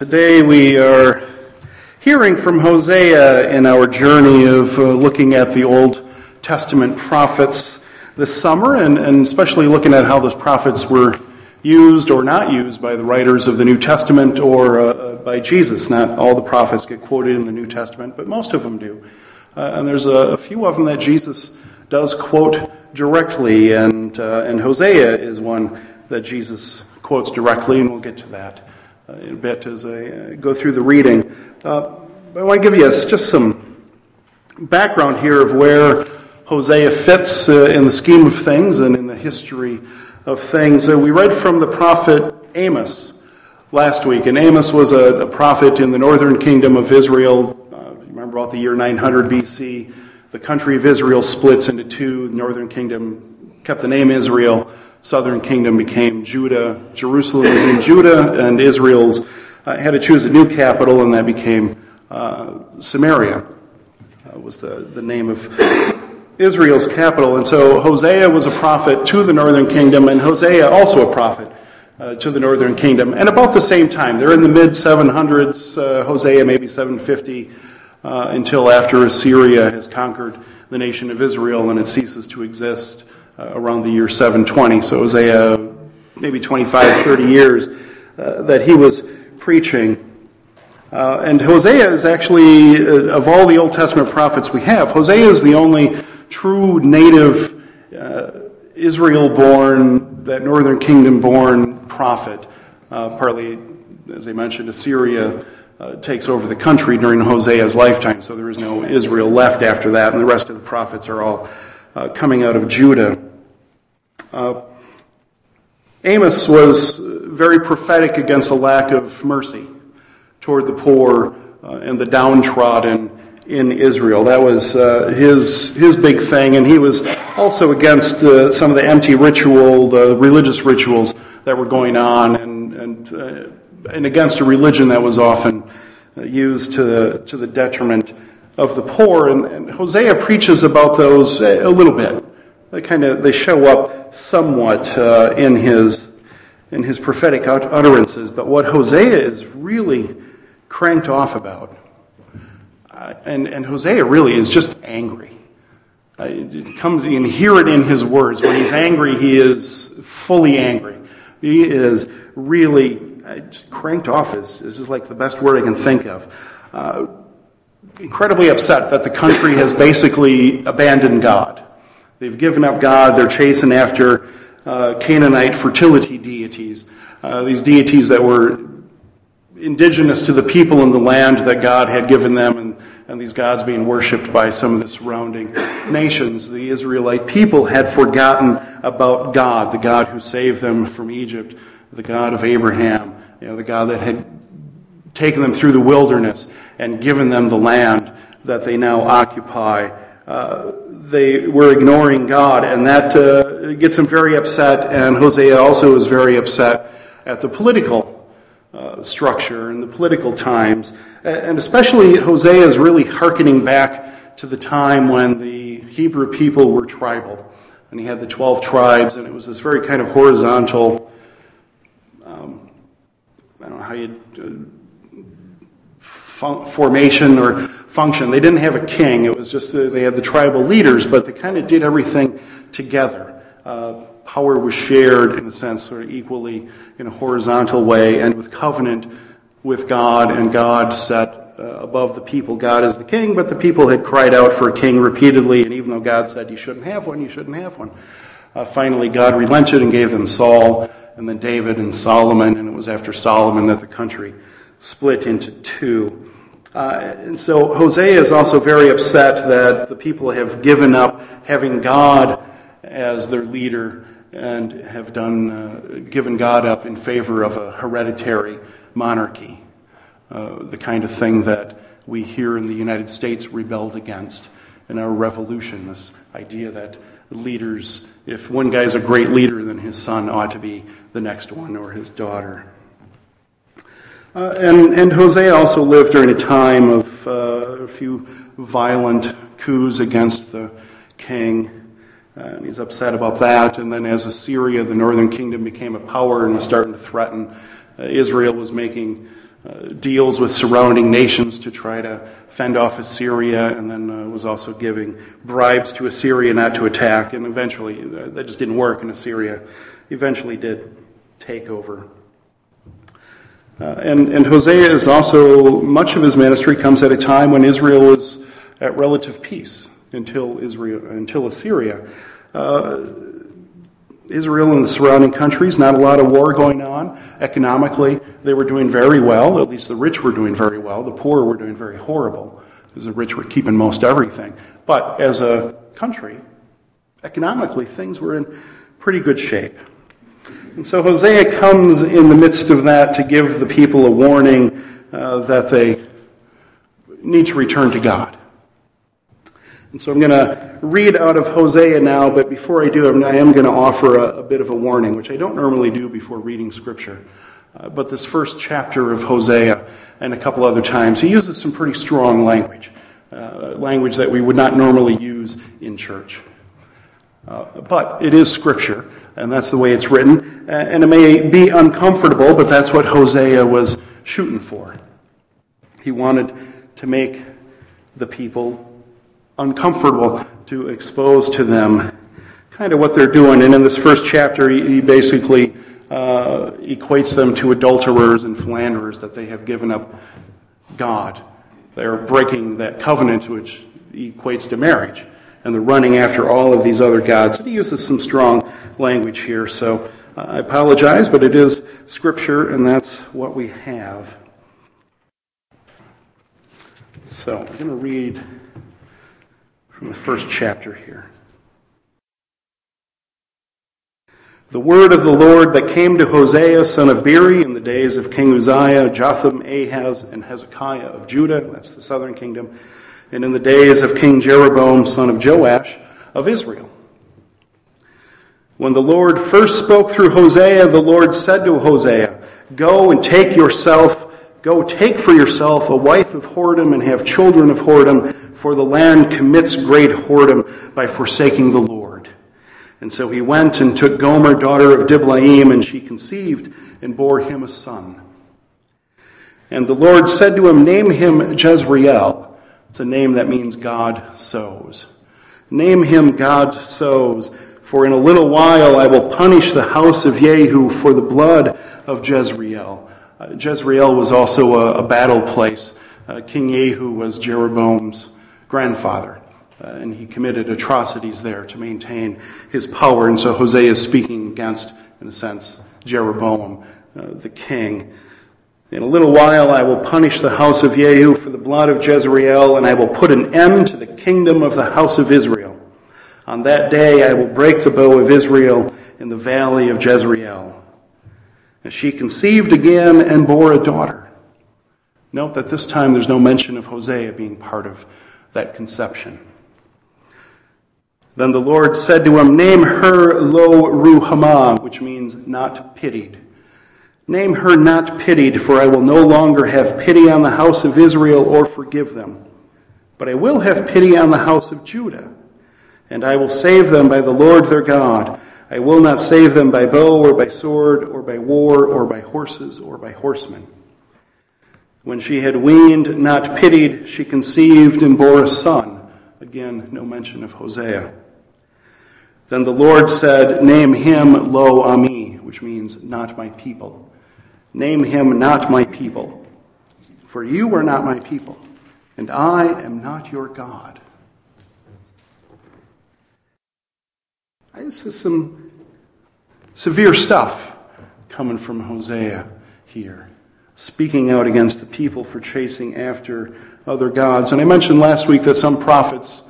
Today we are hearing from Hosea in our journey of uh, looking at the Old Testament prophets this summer, and, and, especially looking at how those prophets were used or not used by the writers of the New Testament or uh, uh by Jesus. Not all the prophets get quoted in the New Testament, but most of them do. Uh, and there's a, a, few of them that Jesus does quote directly, and, uh, and Hosea is one that Jesus quotes directly, and we'll get to that. Uh, in a bit as I uh, go through the reading. Uh, I want to give you just some background here of where Hosea fits in the scheme of things and in the history of things. we read from the prophet Amos last week, and Amos was a, a prophet in the northern kingdom of Israel. Remember about the year 900 BC, the country of Israel splits into two. The northern kingdom kept the name Israel southern kingdom became Judah. Jerusalem was in Judah, and Israel's uh, had to choose a new capital, and that became uh, Samaria. Uh, was the, the name of Israel's capital. And so Hosea was a prophet to the northern kingdom, and Hosea also a prophet uh, to the northern kingdom. And about the same time, they're in the mid 700s, uh, Hosea maybe 750, uh, until after Assyria has conquered the nation of Israel and it ceases to exist uh, around the year 720. So it was a uh, maybe 25, 30 years uh, that he was preaching. Uh, and Hosea is actually, uh, of all the Old Testament prophets we have, Hosea is the only true native Israel born, that northern kingdom born prophet. partly, as I mentioned, Assyria. Uh, takes over the country during Hosea's lifetime, so there is no Israel left after that, and the rest of the prophets are all uh, coming out of Judah. Uh, Amos was very prophetic against a lack of mercy toward the poor uh, and the downtrodden in Israel. That was uh, his, his big thing, and he was also against uh, some of the empty ritual, the religious rituals that were going on, and, and, uh, and against a religion that was often uh, used to the, to the detriment of the poor. And, and Hosea preaches about those a little bit. They kind of they show up somewhat uh, in his in his prophetic utterances, but what Hosea is really cranked off about, uh, and and Hosea really is just angry. Uh, it comes you can hear it in his words. When he's angry, he is fully angry. He is really uh, cranked off. Is is like the best word I can think of. Uh, incredibly upset that the country has basically abandoned God They've given up God. They're chasing after uh, Canaanite fertility deities, uh, these deities that were indigenous to the people in the land that God had given them, and, and these gods being worshipped by some of the surrounding nations. The Israelite people had forgotten about God, the God who saved them from Egypt, the God of Abraham, you know, the God that had taken them through the wilderness and given them the land that they now occupy. Uh, they were ignoring God, and that uh, gets him very upset. And Hosea also is very upset at the political uh, structure and the political times. And especially Hosea is really hearkening back to the time when the Hebrew people were tribal. And he had the 12 tribes, and it was this very kind of horizontal, um, I don't know how you formation or function. They didn't have a king. It was just the, they had the tribal leaders, but they kind of did everything together. Uh, power was shared in a sense, sort of equally in a horizontal way, and with covenant with God, and God set uh, above the people. God is the king, but the people had cried out for a king repeatedly, and even though God said you shouldn't have one, you shouldn't have one. Uh, finally, God relented and gave them Saul, and then David and Solomon, and it was after Solomon that the country split into two. Uh, and so Hosea is also very upset that the people have given up having God as their leader and have done uh, given God up in favor of a hereditary monarchy, uh, the kind of thing that we here in the United States rebelled against in our revolution. This idea that leaders, if one guy's a great leader, then his son ought to be the next one or his daughter. Uh, and, and Hosea also lived during a time of uh, a few violent coups against the king. And he's upset about that. And then, as Assyria, the northern kingdom, became a power and was starting to threaten, uh, Israel was making uh, deals with surrounding nations to try to fend off Assyria, and then was also giving bribes to Assyria not to attack. And eventually, that just didn't work, and Assyria eventually did take over. Uh, and, and Hosea is also, much of his ministry comes at a time when Israel is at relative peace until, Israel, until Assyria. Uh, Israel and the surrounding countries, not a lot of war going on. Economically, they were doing very well. At least the rich were doing very well. The poor were doing very horrible because the rich were keeping most everything. But as a country, economically, things were in pretty good shape. And so Hosea comes in the midst of that to give the people a warning uh, that they need to return to God. And so I'm going to read out of Hosea now, but before I do, I am going to offer a, a bit of a warning, which I don't normally do before reading Scripture. Uh, but this first chapter of Hosea and a couple other times, he uses some pretty strong language, uh, language that we would not normally use in church. Uh, but it is Scripture, and that's the way it's written. And it may be uncomfortable, but that's what Hosea was shooting for. He wanted to make the people uncomfortable to expose to them kind of what they're doing. And in this first chapter, he, he basically uh, equates them to adulterers and philanderers that they have given up God. They're breaking that covenant, which equates to marriage. And they're running after all of these other gods. He uses some strong language here, so uh, I apologize, but it is Scripture, and that's what we have. So I'm going to read from the first chapter here. The word of the Lord that came to Hosea, son of Beeri, in the days of King Uzziah, Jotham, Ahaz, and Hezekiah of Judah, that's the southern kingdom, and in the days of King Jeroboam, son of Joash, of Israel. When the Lord first spoke through Hosea, the Lord said to Hosea, Go and take yourself Go take for yourself a wife of whoredom and have children of whoredom, for the land commits great whoredom by forsaking the Lord. And so he went and took Gomer, daughter of Diblaim, and she conceived and bore him a son. And the Lord said to him, Name him Jezreel. It's a name that means God sows. Name him God sows, for in a little while I will punish the house of Jehu for the blood of Jezreel uh, Jezreel was also a, a battle place. Uh, King Jehu was Jeroboam's grandfather, uh, and he committed atrocities there to maintain his power. And so Hosea is speaking against, in a sense, Jeroboam, uh, the king. In a little while I will punish the house of Jehu for the blood of Jezreel, and I will put an end to the kingdom of the house of Israel. On that day I will break the bow of Israel in the valley of Jezreel. And she conceived again and bore a daughter. Note that this time there's no mention of Hosea being part of that conception. Then the Lord said to him, Name her Lo Ruhamah, which means not pitied. Name her not pitied, for I will no longer have pity on the house of Israel or forgive them. But I will have pity on the house of Judah, and I will save them by the Lord their God I will not save them by bow or by sword or by war or by horses or by horsemen. When she had weaned, not pitied, she conceived and bore a son. Again, no mention of Hosea. Then the Lord said, Name him Lo Ami, which means not my people. Name him not my people, for you are not my people, and I am not your God. This is some severe stuff coming from Hosea here, speaking out against the people for chasing after other gods. And I mentioned last week that some prophets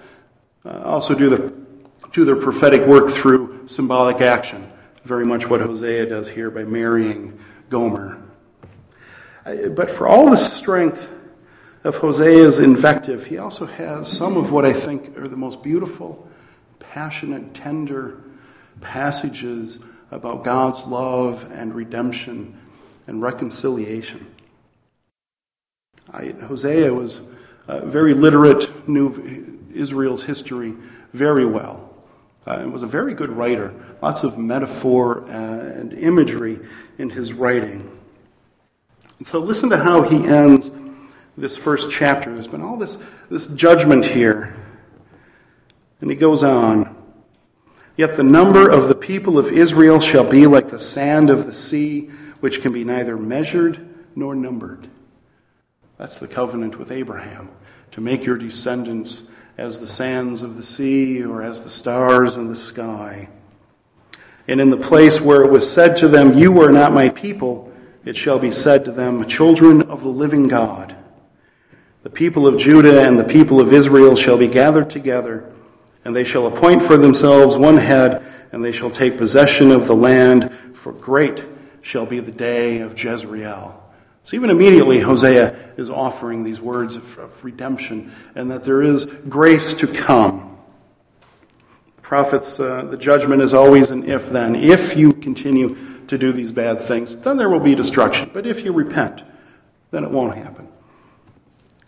uh, also do do their prophetic work through symbolic action, very much what Hosea does here by marrying Gomer. Uh, but for all the strength of Hosea's invective, he also has some of what I think are the most beautiful passionate, tender passages about God's love and redemption and reconciliation. I, Hosea was uh, very literate, knew Israel's history very well, uh, and was a very good writer. Lots of metaphor and imagery in his writing. And so listen to how he ends this first chapter. There's been all this, this judgment here. And he goes on. Yet the number of the people of Israel shall be like the sand of the sea, which can be neither measured nor numbered. That's the covenant with Abraham, to make your descendants as the sands of the sea or as the stars in the sky. And in the place where it was said to them, You are not my people, it shall be said to them, Children of the living God. The people of Judah and the people of Israel shall be gathered together and they shall appoint for themselves one head, and they shall take possession of the land, for great shall be the day of Jezreel. So, even immediately, Hosea is offering these words of, redemption and that there is grace to come. Prophets, uh, the judgment is always an if then. If you continue to do these bad things, then there will be destruction. But if you repent, then it won't happen.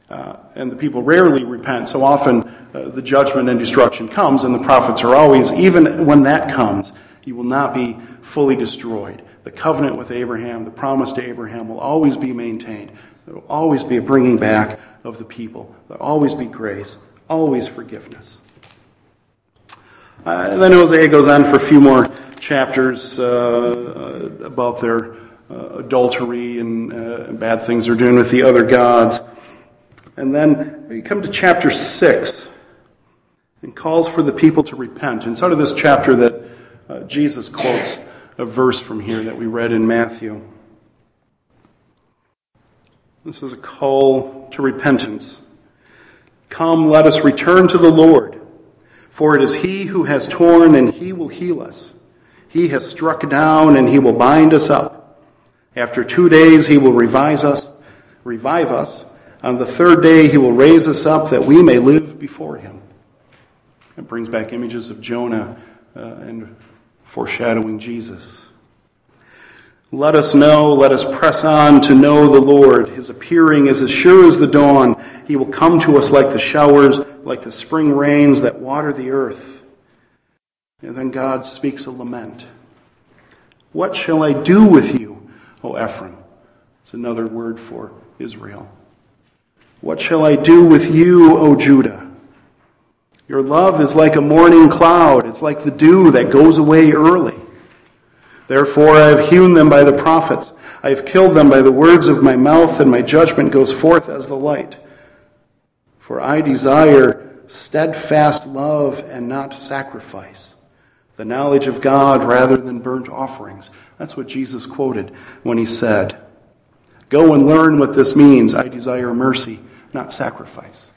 Uh, and the people rarely repent, so often uh, the judgment and destruction comes, and the prophets are always, even when that comes, you will not be fully destroyed. The covenant with Abraham, the promise to Abraham, will always be maintained. There will always be a bringing back of the people. There will always be grace, always forgiveness. Uh, and then Hosea goes on for a few more chapters uh, about their uh, adultery and uh, bad things they're doing with the other gods. And then you come to chapter 6 and calls for the people to repent. And it's out of this chapter that uh, Jesus quotes a verse from here that we read in Matthew. This is a call to repentance. Come, let us return to the Lord, for it is He who has torn, and He will heal us. He has struck down, and He will bind us up. After two days, He will revive us, revive us on the third day, he will raise us up that we may live before him. It brings back images of Jonah uh, and foreshadowing Jesus. Let us know, let us press on to know the Lord. His appearing is as sure as the dawn. He will come to us like the showers, like the spring rains that water the earth. And then God speaks a lament. What shall I do with you, O Ephraim? It's another word for Israel. What shall I do with you, O Judah? Your love is like a morning cloud, it's like the dew that goes away early. Therefore, I have hewn them by the prophets. I have killed them by the words of my mouth, and my judgment goes forth as the light. For I desire steadfast love and not sacrifice, the knowledge of God rather than burnt offerings. That's what Jesus quoted when he said, Go and learn what this means. I desire mercy not sacrifice.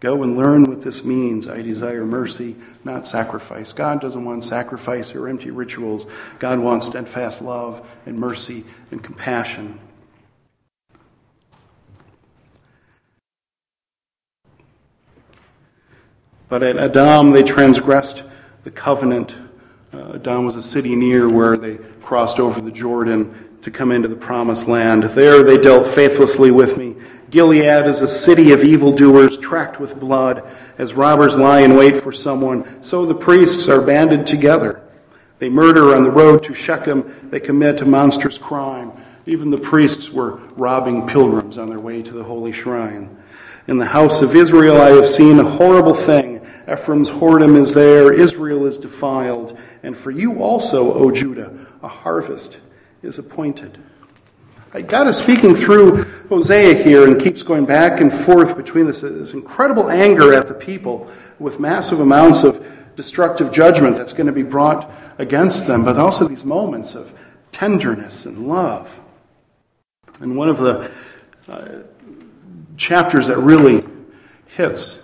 Go and learn what this means. I desire mercy, not sacrifice. God doesn't want sacrifice or empty rituals. God wants steadfast love and mercy and compassion. But at Adam, they transgressed the covenant. Uh, Adam was a city near where they crossed over the Jordan to come into the promised land. There they dealt faithlessly with me Gilead is a city of evildoers tracked with blood. As robbers lie in wait for someone, so the priests are banded together. They murder on the road to Shechem. They commit a monstrous crime. Even the priests were robbing pilgrims on their way to the holy shrine. In the house of Israel, I have seen a horrible thing. Ephraim's whoredom is there. Israel is defiled. And for you also, O Judah, a harvest is appointed. God is speaking through Hosea here and keeps going back and forth between this, this, incredible anger at the people with massive amounts of destructive judgment that's going to be brought against them, but also these moments of tenderness and love. And one of the uh, chapters that really hits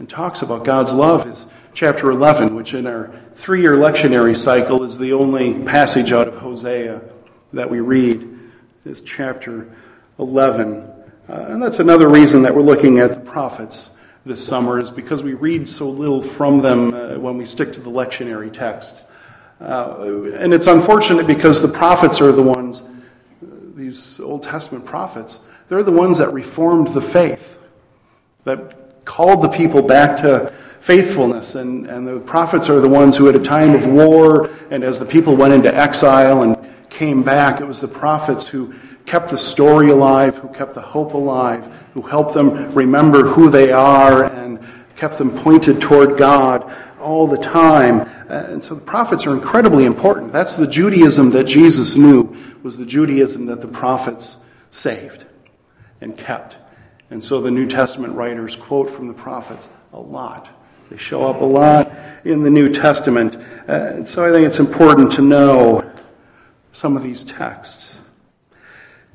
and talks about God's love is chapter 11, which in our three year lectionary cycle is the only passage out of Hosea that we read is chapter 11. Uh, and that's another reason that we're looking at the prophets this summer, is because we read so little from them uh, when we stick to the lectionary text. Uh, and it's unfortunate because the prophets are the ones, these Old Testament prophets, they're the ones that reformed the faith, that called the people back to faithfulness. And, and the prophets are the ones who, at a time of war and as the people went into exile and came back. It was the prophets who kept the story alive, who kept the hope alive, who helped them remember who they are and kept them pointed toward God all the time. Uh, and so the prophets are incredibly important. That's the Judaism that Jesus knew, was the Judaism that the prophets saved and kept. And so the New Testament writers quote from the prophets a lot. They show up a lot in the New Testament. Uh, so I think it's important to know some of these texts.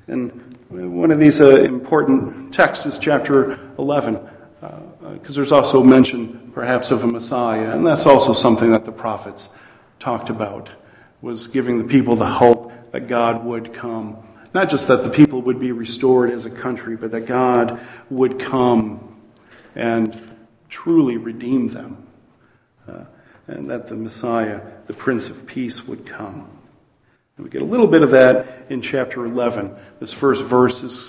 And one of these uh, important texts is chapter 11, because uh, there's also mention, perhaps, of a Messiah. And that's also something that the prophets talked about, was giving the people the hope that God would come not just that the people would be restored as a country, but that God would come and truly redeem them. Uh, and that the Messiah, the Prince of Peace, would come. And we get a little bit of that in chapter 11. This first verse is,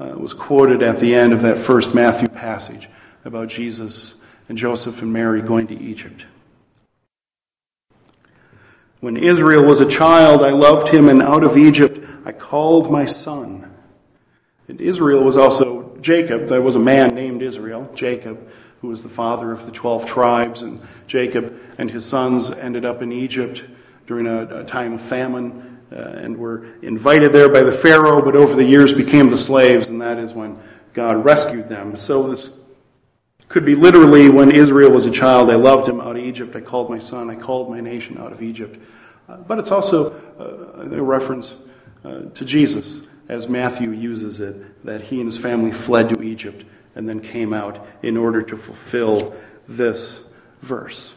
uh, was quoted at the end of that first Matthew passage about Jesus and Joseph and Mary going to Egypt. When Israel was a child, I loved him, and out of Egypt I called my son. And Israel was also Jacob. There was a man named Israel, Jacob, who was the father of the 12 tribes. And Jacob and his sons ended up in Egypt during a, a time of famine uh, and were invited there by the Pharaoh, but over the years became the slaves, and that is when God rescued them. So this could be literally when Israel was a child, I loved him out of Egypt. I called my son, I called my nation out of Egypt. Uh, but it's also uh, a reference uh, to Jesus, as Matthew uses it, that he and his family fled to Egypt and then came out in order to fulfill this verse.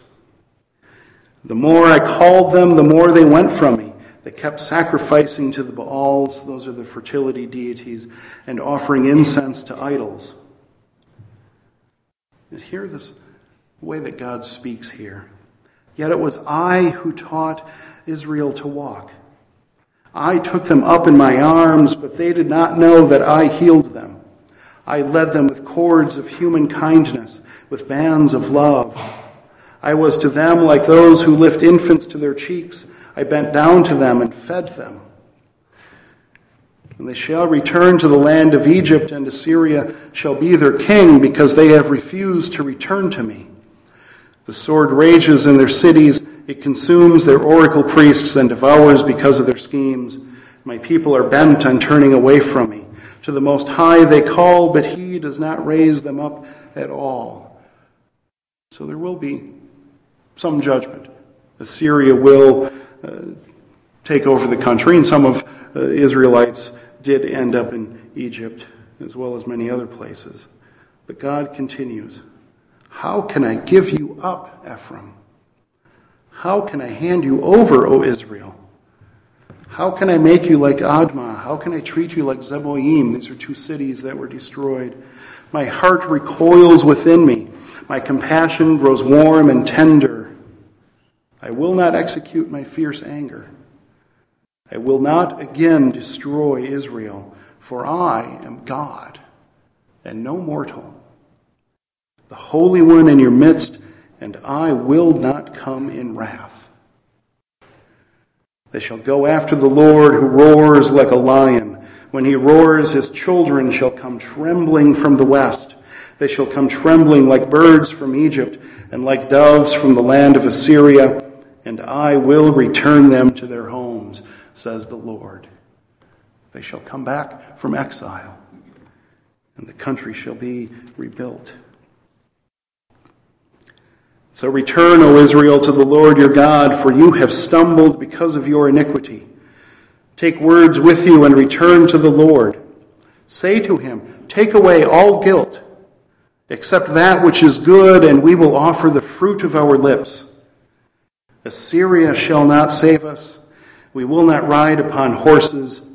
The more I called them, the more they went from me. They kept sacrificing to the Baals, those are the fertility deities, and offering incense to idols. Hear this way that God speaks here. Yet it was I who taught Israel to walk. I took them up in my arms, but they did not know that I healed them. I led them with cords of human kindness, with bands of love. I was to them like those who lift infants to their cheeks. I bent down to them and fed them. And they shall return to the land of Egypt, and Assyria shall be their king, because they have refused to return to me. The sword rages in their cities it consumes their oracle priests and devours because of their schemes. My people are bent on turning away from me. To the Most High they call, but He does not raise them up at all. So there will be some judgment. Assyria will uh, take over the country, and some of uh, Israelites did end up in Egypt, as well as many other places. But God continues How can I give you up, Ephraim? How can I hand you over, O Israel? How can I make you like Admah? How can I treat you like Zeboim? These are two cities that were destroyed. My heart recoils within me. My compassion grows warm and tender. I will not execute my fierce anger. I will not again destroy Israel, for I am God and no mortal. The Holy One in your midst and I will not come in wrath. They shall go after the Lord who roars like a lion. When he roars, his children shall come trembling from the west. They shall come trembling like birds from Egypt and like doves from the land of Assyria, and I will return them to their homes, says the Lord. They shall come back from exile, and the country shall be rebuilt. So return, O Israel, to the Lord your God, for you have stumbled because of your iniquity. Take words with you and return to the Lord. Say to him, Take away all guilt, except that which is good, and we will offer the fruit of our lips. Assyria shall not save us. We will not ride upon horses.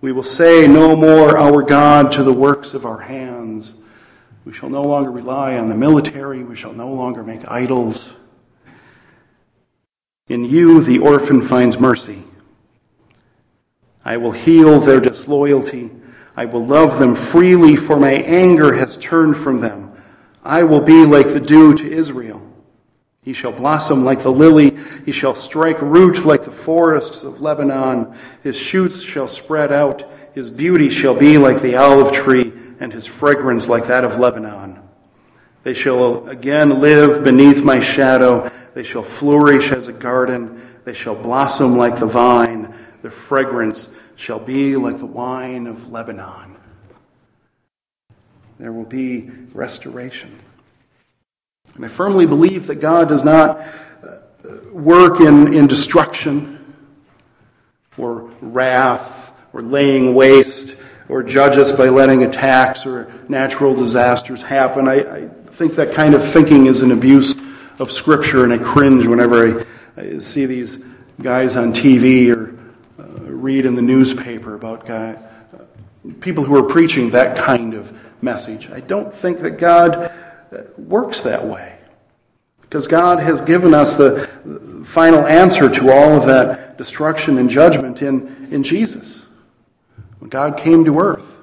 We will say no more, Our God, to the works of our hands. We shall no longer rely on the military. We shall no longer make idols. In you, the orphan finds mercy. I will heal their disloyalty. I will love them freely, for my anger has turned from them. I will be like the dew to Israel. He shall blossom like the lily. He shall strike root like the forests of Lebanon. His shoots shall spread out. His beauty shall be like the olive tree, and his fragrance like that of Lebanon. They shall again live beneath my shadow. They shall flourish as a garden. They shall blossom like the vine. Their fragrance shall be like the wine of Lebanon. There will be restoration. And I firmly believe that God does not uh, work in, in destruction or wrath or laying waste or judge us by letting attacks or natural disasters happen. I, I think that kind of thinking is an abuse of Scripture, and I cringe whenever I, I see these guys on TV or uh, read in the newspaper about guy, uh, people who are preaching that kind of message. I don't think that God works that way. Because God has given us the final answer to all of that destruction and judgment in, in Jesus. When God came to earth,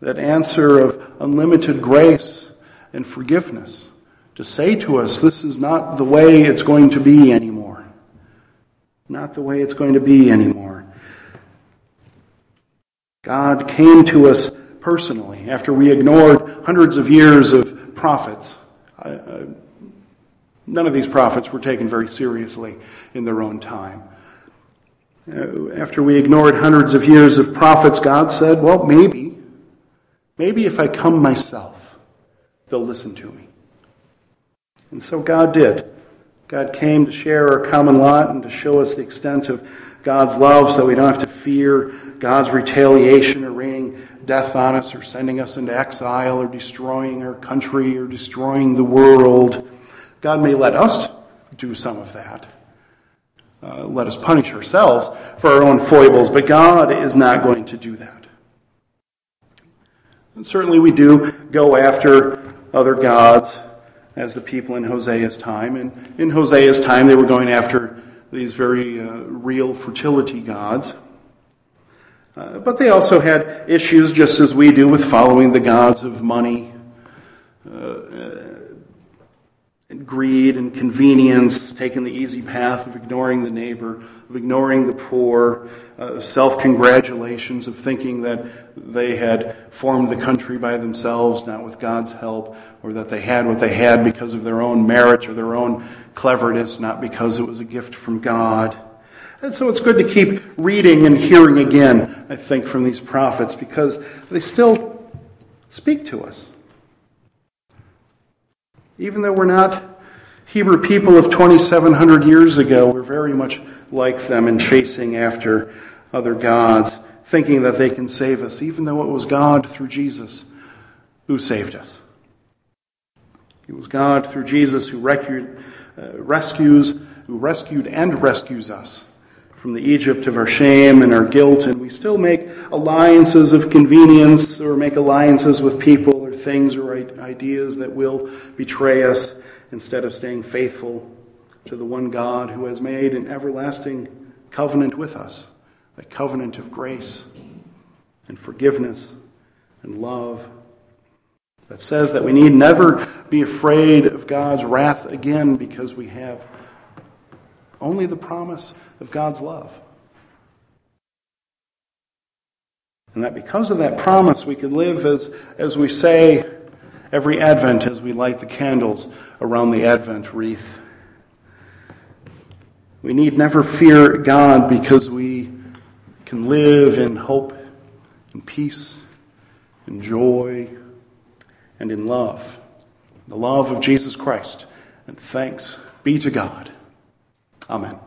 that answer of unlimited grace and forgiveness to say to us, this is not the way it's going to be anymore. Not the way it's going to be anymore. God came to us personally after we ignored hundreds of years of prophets. none of these prophets were taken very seriously in their own time. Uh, after we ignored hundreds of years of prophets, God said, Well, maybe, maybe if I come myself, they'll listen to me. And so God did. God came to share our common lot and to show us the extent of God's love so we don't have to fear God's retaliation or raining death on us or sending us into exile or destroying our country or destroying the world. God may let us do some of that. Uh, let us punish ourselves for our own foibles, but God is not going to do that. And certainly we do go after other gods as the people in Hosea's time. And in Hosea's time, they were going after these very uh, real fertility gods. Uh, but they also had issues, just as we do, with following the gods of money, uh, and greed, and convenience, taking the easy path of ignoring the neighbor, of ignoring the poor, uh, self congratulations, of thinking that they had formed the country by themselves, not with God's help, or that they had what they had because of their own merit or their own cleverness, not because it was a gift from God. And so it's good to keep reading and hearing again, I think, from these prophets because they still speak to us. Even though we're not Hebrew people of 2,700 years ago, we're very much like them in chasing after other gods, thinking that they can save us, even though it was God through Jesus who saved us. It was God through Jesus who rescued, uh, rescues, who rescued and rescues us from the Egypt of our shame and our guilt, and we still make alliances of convenience or make alliances with people or things or ideas that will betray us instead of staying faithful to the one God who has made an everlasting covenant with us, a covenant of grace and forgiveness and love that says that we need never be afraid of God's wrath again because we have only the promise of God's love. And that because of that promise, we can live as, as we say every Advent as we light the candles around the Advent wreath. We need never fear God because we can live in hope, in peace, in joy, and in love. The love of Jesus Christ. And thanks be to God. Amen.